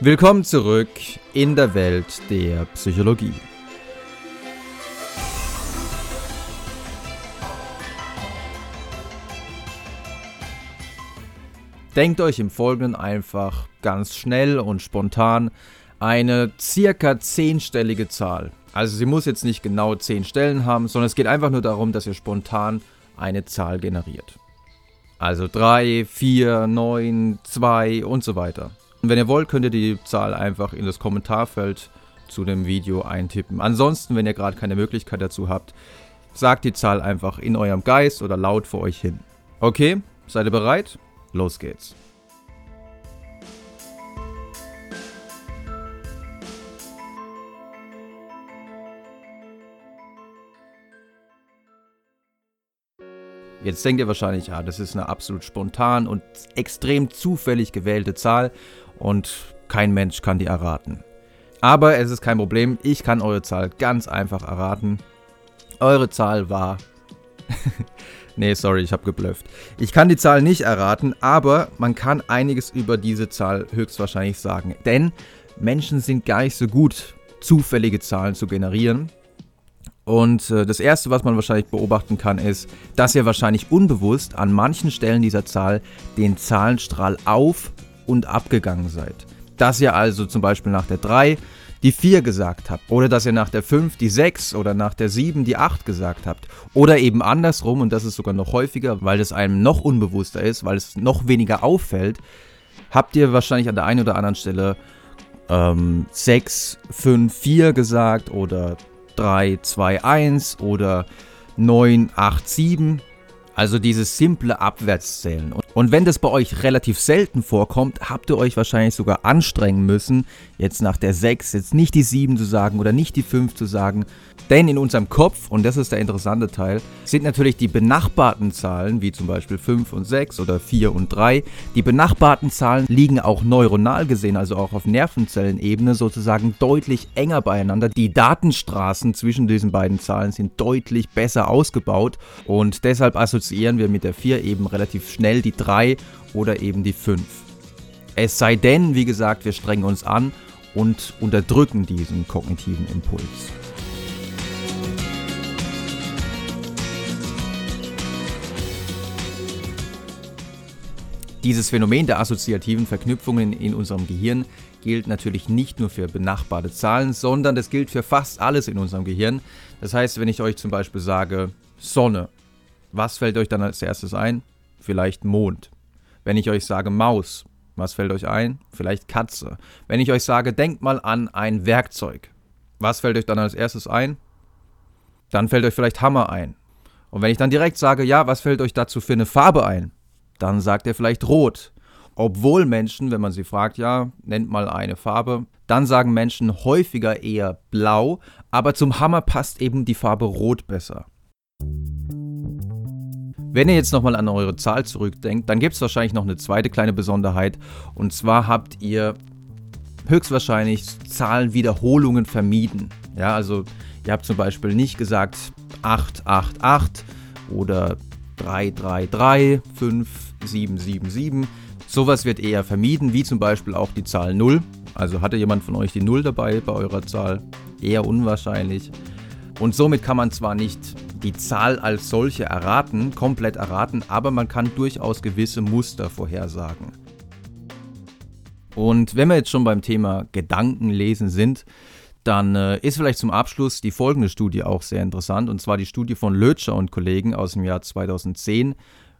Willkommen zurück in der Welt der Psychologie. Denkt euch im Folgenden einfach ganz schnell und spontan eine circa zehnstellige Zahl. Also sie muss jetzt nicht genau zehn Stellen haben, sondern es geht einfach nur darum, dass ihr spontan eine Zahl generiert. Also 3, 4, 9, 2 und so weiter. Und wenn ihr wollt, könnt ihr die Zahl einfach in das Kommentarfeld zu dem Video eintippen. Ansonsten, wenn ihr gerade keine Möglichkeit dazu habt, sagt die Zahl einfach in eurem Geist oder laut vor euch hin. Okay, seid ihr bereit? Los geht's. Jetzt denkt ihr wahrscheinlich, ja, das ist eine absolut spontan und extrem zufällig gewählte Zahl und kein Mensch kann die erraten. Aber es ist kein Problem, ich kann eure Zahl ganz einfach erraten. Eure Zahl war... nee, sorry, ich habe geblufft. Ich kann die Zahl nicht erraten, aber man kann einiges über diese Zahl höchstwahrscheinlich sagen. Denn Menschen sind gar nicht so gut, zufällige Zahlen zu generieren. Und äh, das Erste, was man wahrscheinlich beobachten kann, ist, dass ihr wahrscheinlich unbewusst an manchen Stellen dieser Zahl den Zahlenstrahl auf und abgegangen seid. Dass ihr also zum Beispiel nach der 3 die 4 gesagt habt oder dass ihr nach der 5 die 6 oder nach der 7 die 8 gesagt habt oder eben andersrum und das ist sogar noch häufiger, weil es einem noch unbewusster ist, weil es noch weniger auffällt, habt ihr wahrscheinlich an der einen oder anderen Stelle ähm, 6, 5, 4 gesagt oder 3, 2, 1 oder 9, 8, 7. Also dieses simple Abwärtszählen. Und wenn das bei euch relativ selten vorkommt, habt ihr euch wahrscheinlich sogar anstrengen müssen, jetzt nach der 6 jetzt nicht die 7 zu sagen oder nicht die 5 zu sagen, denn in unserem Kopf, und das ist der interessante Teil, sind natürlich die benachbarten Zahlen, wie zum Beispiel 5 und 6 oder 4 und 3, die benachbarten Zahlen liegen auch neuronal gesehen, also auch auf Nervenzellenebene sozusagen deutlich enger beieinander. Die Datenstraßen zwischen diesen beiden Zahlen sind deutlich besser ausgebaut und deshalb assoziieren wir mit der 4 eben relativ schnell die 3 oder eben die 5. Es sei denn, wie gesagt, wir strengen uns an und unterdrücken diesen kognitiven Impuls. Dieses Phänomen der assoziativen Verknüpfungen in unserem Gehirn gilt natürlich nicht nur für benachbarte Zahlen, sondern das gilt für fast alles in unserem Gehirn. Das heißt, wenn ich euch zum Beispiel sage Sonne, was fällt euch dann als erstes ein? Vielleicht Mond. Wenn ich euch sage Maus, was fällt euch ein? Vielleicht Katze. Wenn ich euch sage, denkt mal an ein Werkzeug, was fällt euch dann als erstes ein? Dann fällt euch vielleicht Hammer ein. Und wenn ich dann direkt sage, ja, was fällt euch dazu für eine Farbe ein? dann sagt er vielleicht rot. Obwohl Menschen, wenn man sie fragt, ja, nennt mal eine Farbe, dann sagen Menschen häufiger eher blau, aber zum Hammer passt eben die Farbe rot besser. Wenn ihr jetzt nochmal an eure Zahl zurückdenkt, dann gibt es wahrscheinlich noch eine zweite kleine Besonderheit. Und zwar habt ihr höchstwahrscheinlich Zahlenwiederholungen vermieden. Ja, also ihr habt zum Beispiel nicht gesagt 888 oder 333, 5777. Sowas wird eher vermieden, wie zum Beispiel auch die Zahl 0. Also hatte jemand von euch die 0 dabei bei eurer Zahl? Eher unwahrscheinlich. Und somit kann man zwar nicht die Zahl als solche erraten, komplett erraten, aber man kann durchaus gewisse Muster vorhersagen. Und wenn wir jetzt schon beim Thema Gedankenlesen sind, dann äh, ist vielleicht zum Abschluss die folgende Studie auch sehr interessant, und zwar die Studie von Lötscher und Kollegen aus dem Jahr 2010.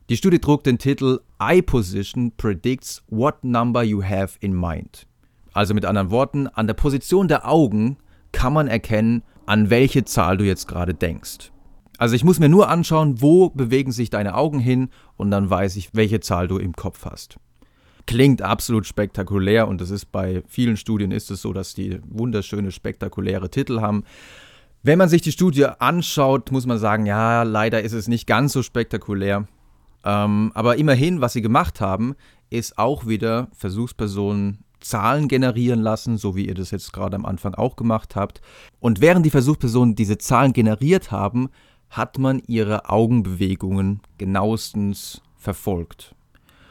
Die Studie trug den Titel Eye Position Predicts What Number You Have in Mind. Also mit anderen Worten, an der Position der Augen kann man erkennen, an welche Zahl du jetzt gerade denkst. Also ich muss mir nur anschauen, wo bewegen sich deine Augen hin und dann weiß ich, welche Zahl du im Kopf hast klingt absolut spektakulär und das ist bei vielen Studien ist es so, dass die wunderschöne, spektakuläre Titel haben. Wenn man sich die Studie anschaut, muss man sagen, ja, leider ist es nicht ganz so spektakulär. Ähm, aber immerhin, was sie gemacht haben, ist auch wieder Versuchspersonen Zahlen generieren lassen, so wie ihr das jetzt gerade am Anfang auch gemacht habt. Und während die Versuchspersonen diese Zahlen generiert haben, hat man ihre Augenbewegungen genauestens verfolgt.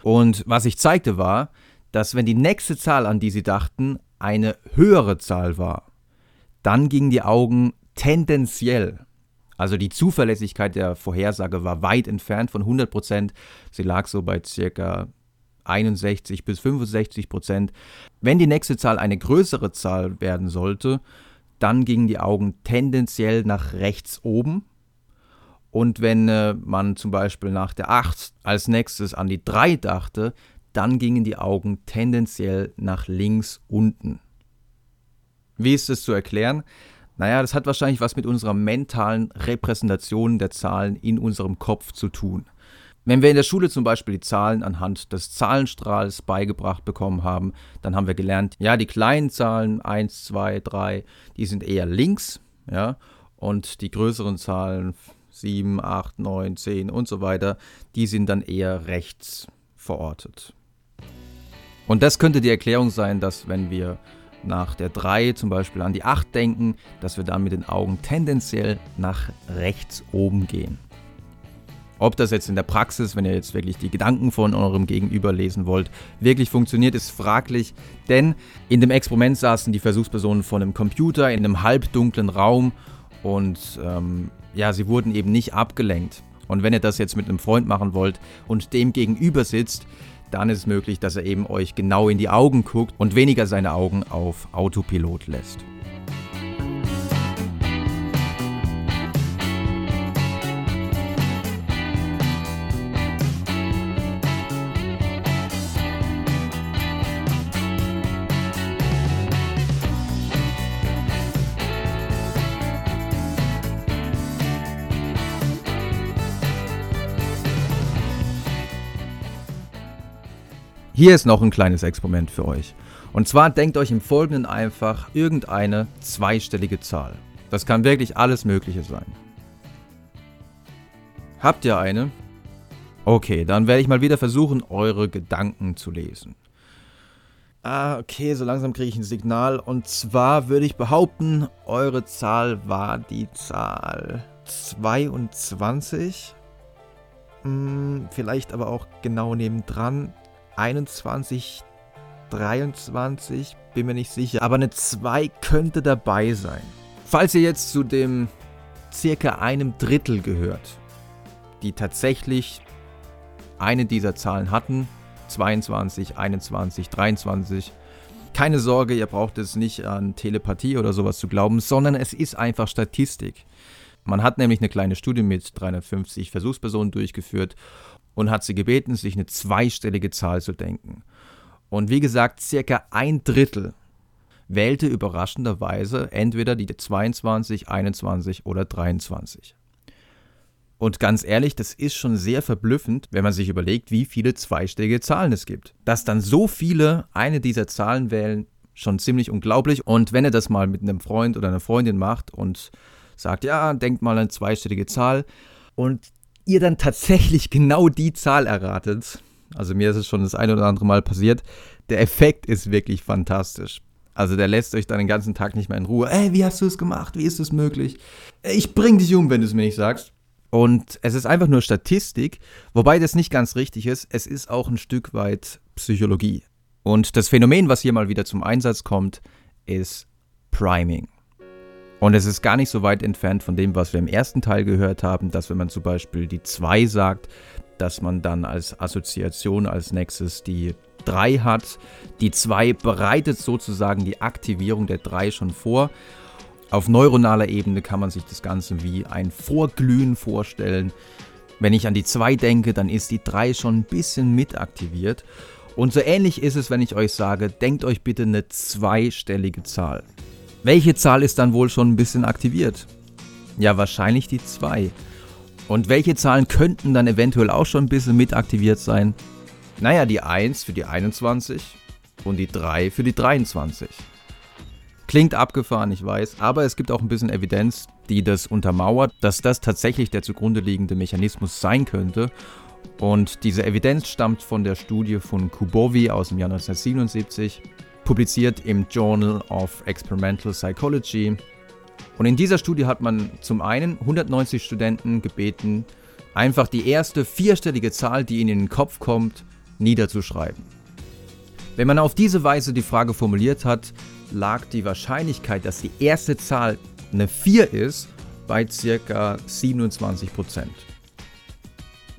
Und was ich zeigte war, dass wenn die nächste Zahl, an die sie dachten, eine höhere Zahl war, dann gingen die Augen tendenziell, also die Zuverlässigkeit der Vorhersage war weit entfernt von 100 Prozent, sie lag so bei circa 61 bis 65 Prozent. Wenn die nächste Zahl eine größere Zahl werden sollte, dann gingen die Augen tendenziell nach rechts oben. Und wenn äh, man zum Beispiel nach der 8 als nächstes an die 3 dachte, dann gingen die Augen tendenziell nach links unten. Wie ist es zu erklären? Naja, das hat wahrscheinlich was mit unserer mentalen Repräsentation der Zahlen in unserem Kopf zu tun. Wenn wir in der Schule zum Beispiel die Zahlen anhand des Zahlenstrahls beigebracht bekommen haben, dann haben wir gelernt, ja, die kleinen Zahlen 1, 2, 3, die sind eher links, ja, und die größeren Zahlen 7, 8, 9, 10 und so weiter, die sind dann eher rechts verortet. Und das könnte die Erklärung sein, dass wenn wir nach der 3 zum Beispiel an die 8 denken, dass wir dann mit den Augen tendenziell nach rechts oben gehen. Ob das jetzt in der Praxis, wenn ihr jetzt wirklich die Gedanken von eurem Gegenüber lesen wollt, wirklich funktioniert, ist fraglich, denn in dem Experiment saßen die Versuchspersonen vor einem Computer in einem halbdunklen Raum und ähm, ja, sie wurden eben nicht abgelenkt. Und wenn ihr das jetzt mit einem Freund machen wollt und dem gegenüber sitzt, dann ist es möglich, dass er eben euch genau in die Augen guckt und weniger seine Augen auf Autopilot lässt. Hier ist noch ein kleines Experiment für euch. Und zwar denkt euch im Folgenden einfach irgendeine zweistellige Zahl. Das kann wirklich alles Mögliche sein. Habt ihr eine? Okay, dann werde ich mal wieder versuchen, eure Gedanken zu lesen. Ah, okay, so langsam kriege ich ein Signal. Und zwar würde ich behaupten, eure Zahl war die Zahl 22. Hm, vielleicht aber auch genau nebendran 21, 23, bin mir nicht sicher. Aber eine 2 könnte dabei sein. Falls ihr jetzt zu dem circa einem Drittel gehört, die tatsächlich eine dieser Zahlen hatten, 22, 21, 23, keine Sorge, ihr braucht es nicht an Telepathie oder sowas zu glauben, sondern es ist einfach Statistik. Man hat nämlich eine kleine Studie mit 350 Versuchspersonen durchgeführt und hat sie gebeten, sich eine zweistellige Zahl zu denken. Und wie gesagt, circa ein Drittel wählte überraschenderweise entweder die 22, 21 oder 23. Und ganz ehrlich, das ist schon sehr verblüffend, wenn man sich überlegt, wie viele zweistellige Zahlen es gibt. Dass dann so viele eine dieser Zahlen wählen, schon ziemlich unglaublich. Und wenn ihr das mal mit einem Freund oder einer Freundin macht und sagt, ja, denkt mal eine zweistellige Zahl und ihr dann tatsächlich genau die Zahl erratet, also mir ist es schon das ein oder andere Mal passiert, der Effekt ist wirklich fantastisch. Also der lässt euch dann den ganzen Tag nicht mehr in Ruhe. Ey, wie hast du es gemacht? Wie ist es möglich? Ich bring dich um, wenn du es mir nicht sagst. Und es ist einfach nur Statistik, wobei das nicht ganz richtig ist. Es ist auch ein Stück weit Psychologie. Und das Phänomen, was hier mal wieder zum Einsatz kommt, ist Priming. Und es ist gar nicht so weit entfernt von dem, was wir im ersten Teil gehört haben, dass wenn man zum Beispiel die 2 sagt, dass man dann als Assoziation als nächstes die 3 hat. Die 2 bereitet sozusagen die Aktivierung der 3 schon vor. Auf neuronaler Ebene kann man sich das Ganze wie ein Vorglühen vorstellen. Wenn ich an die 2 denke, dann ist die 3 schon ein bisschen mit aktiviert. Und so ähnlich ist es, wenn ich euch sage, denkt euch bitte eine zweistellige Zahl. Welche Zahl ist dann wohl schon ein bisschen aktiviert? Ja, wahrscheinlich die 2. Und welche Zahlen könnten dann eventuell auch schon ein bisschen mit aktiviert sein? Naja, die 1 für die 21 und die 3 für die 23. Klingt abgefahren, ich weiß, aber es gibt auch ein bisschen Evidenz, die das untermauert, dass das tatsächlich der zugrunde liegende Mechanismus sein könnte. Und diese Evidenz stammt von der Studie von Kubovi aus dem Jahr 1977 publiziert im Journal of Experimental Psychology. Und in dieser Studie hat man zum einen 190 Studenten gebeten, einfach die erste vierstellige Zahl, die ihnen in den Kopf kommt, niederzuschreiben. Wenn man auf diese Weise die Frage formuliert hat, lag die Wahrscheinlichkeit, dass die erste Zahl eine 4 ist, bei ca. 27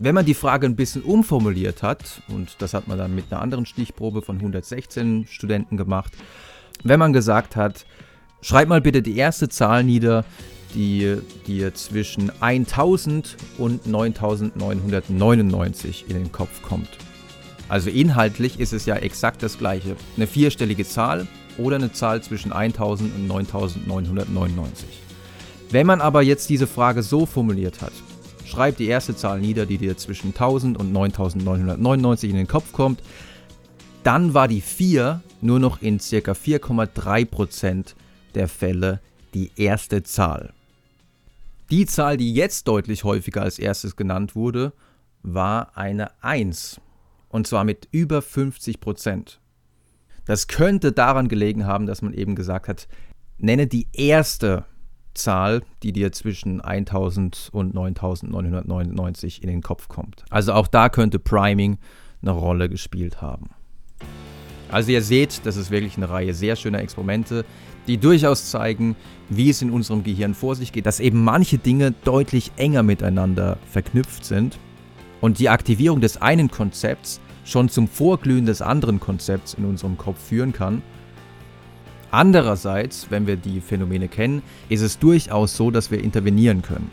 Wenn man die Frage ein bisschen umformuliert hat, und das hat man dann mit einer anderen Stichprobe von 116 Studenten gemacht, wenn man gesagt hat, schreib mal bitte die erste Zahl nieder, die dir zwischen 1000 und 9999 in den Kopf kommt. Also inhaltlich ist es ja exakt das gleiche. Eine vierstellige Zahl oder eine Zahl zwischen 1000 und 9999. Wenn man aber jetzt diese Frage so formuliert hat, schreib die erste Zahl nieder, die dir zwischen 1000 und 9999 in den Kopf kommt, dann war die 4 nur noch in ca. 4,3% der Fälle die erste Zahl. Die Zahl, die jetzt deutlich häufiger als erstes genannt wurde, war eine 1. Und zwar mit über 50% Das könnte daran gelegen haben, dass man eben gesagt hat, nenne die erste Zahl, die dir zwischen 1000 und 9999 in den Kopf kommt. Also auch da könnte Priming eine Rolle gespielt haben. Also ihr seht, das ist wirklich eine Reihe sehr schöner Experimente, die durchaus zeigen, wie es in unserem Gehirn vor sich geht, dass eben manche Dinge deutlich enger miteinander verknüpft sind und die Aktivierung des einen Konzepts schon zum Vorglühen des anderen Konzepts in unserem Kopf führen kann. Andererseits, wenn wir die Phänomene kennen, ist es durchaus so, dass wir intervenieren können.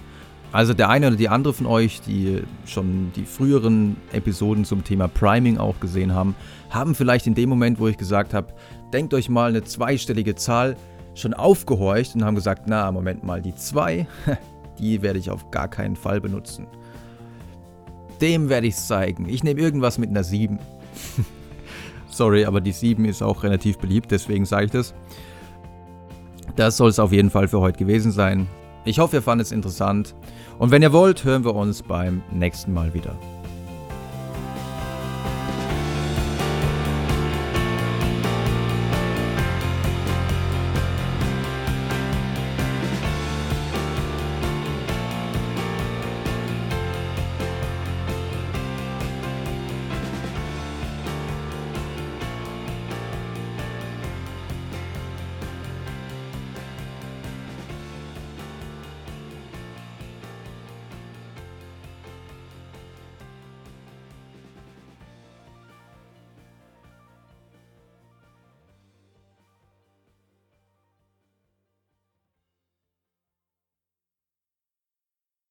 Also der eine oder die andere von euch, die schon die früheren Episoden zum Thema Priming auch gesehen haben, haben vielleicht in dem Moment, wo ich gesagt habe, denkt euch mal eine zweistellige Zahl, schon aufgehorcht und haben gesagt, na, Moment mal, die 2, die werde ich auf gar keinen Fall benutzen. Dem werde ich es zeigen. Ich nehme irgendwas mit einer 7. Sorry, aber die 7 ist auch relativ beliebt, deswegen sage ich das. Das soll es auf jeden Fall für heute gewesen sein. Ich hoffe, ihr fandet es interessant. Und wenn ihr wollt, hören wir uns beim nächsten Mal wieder.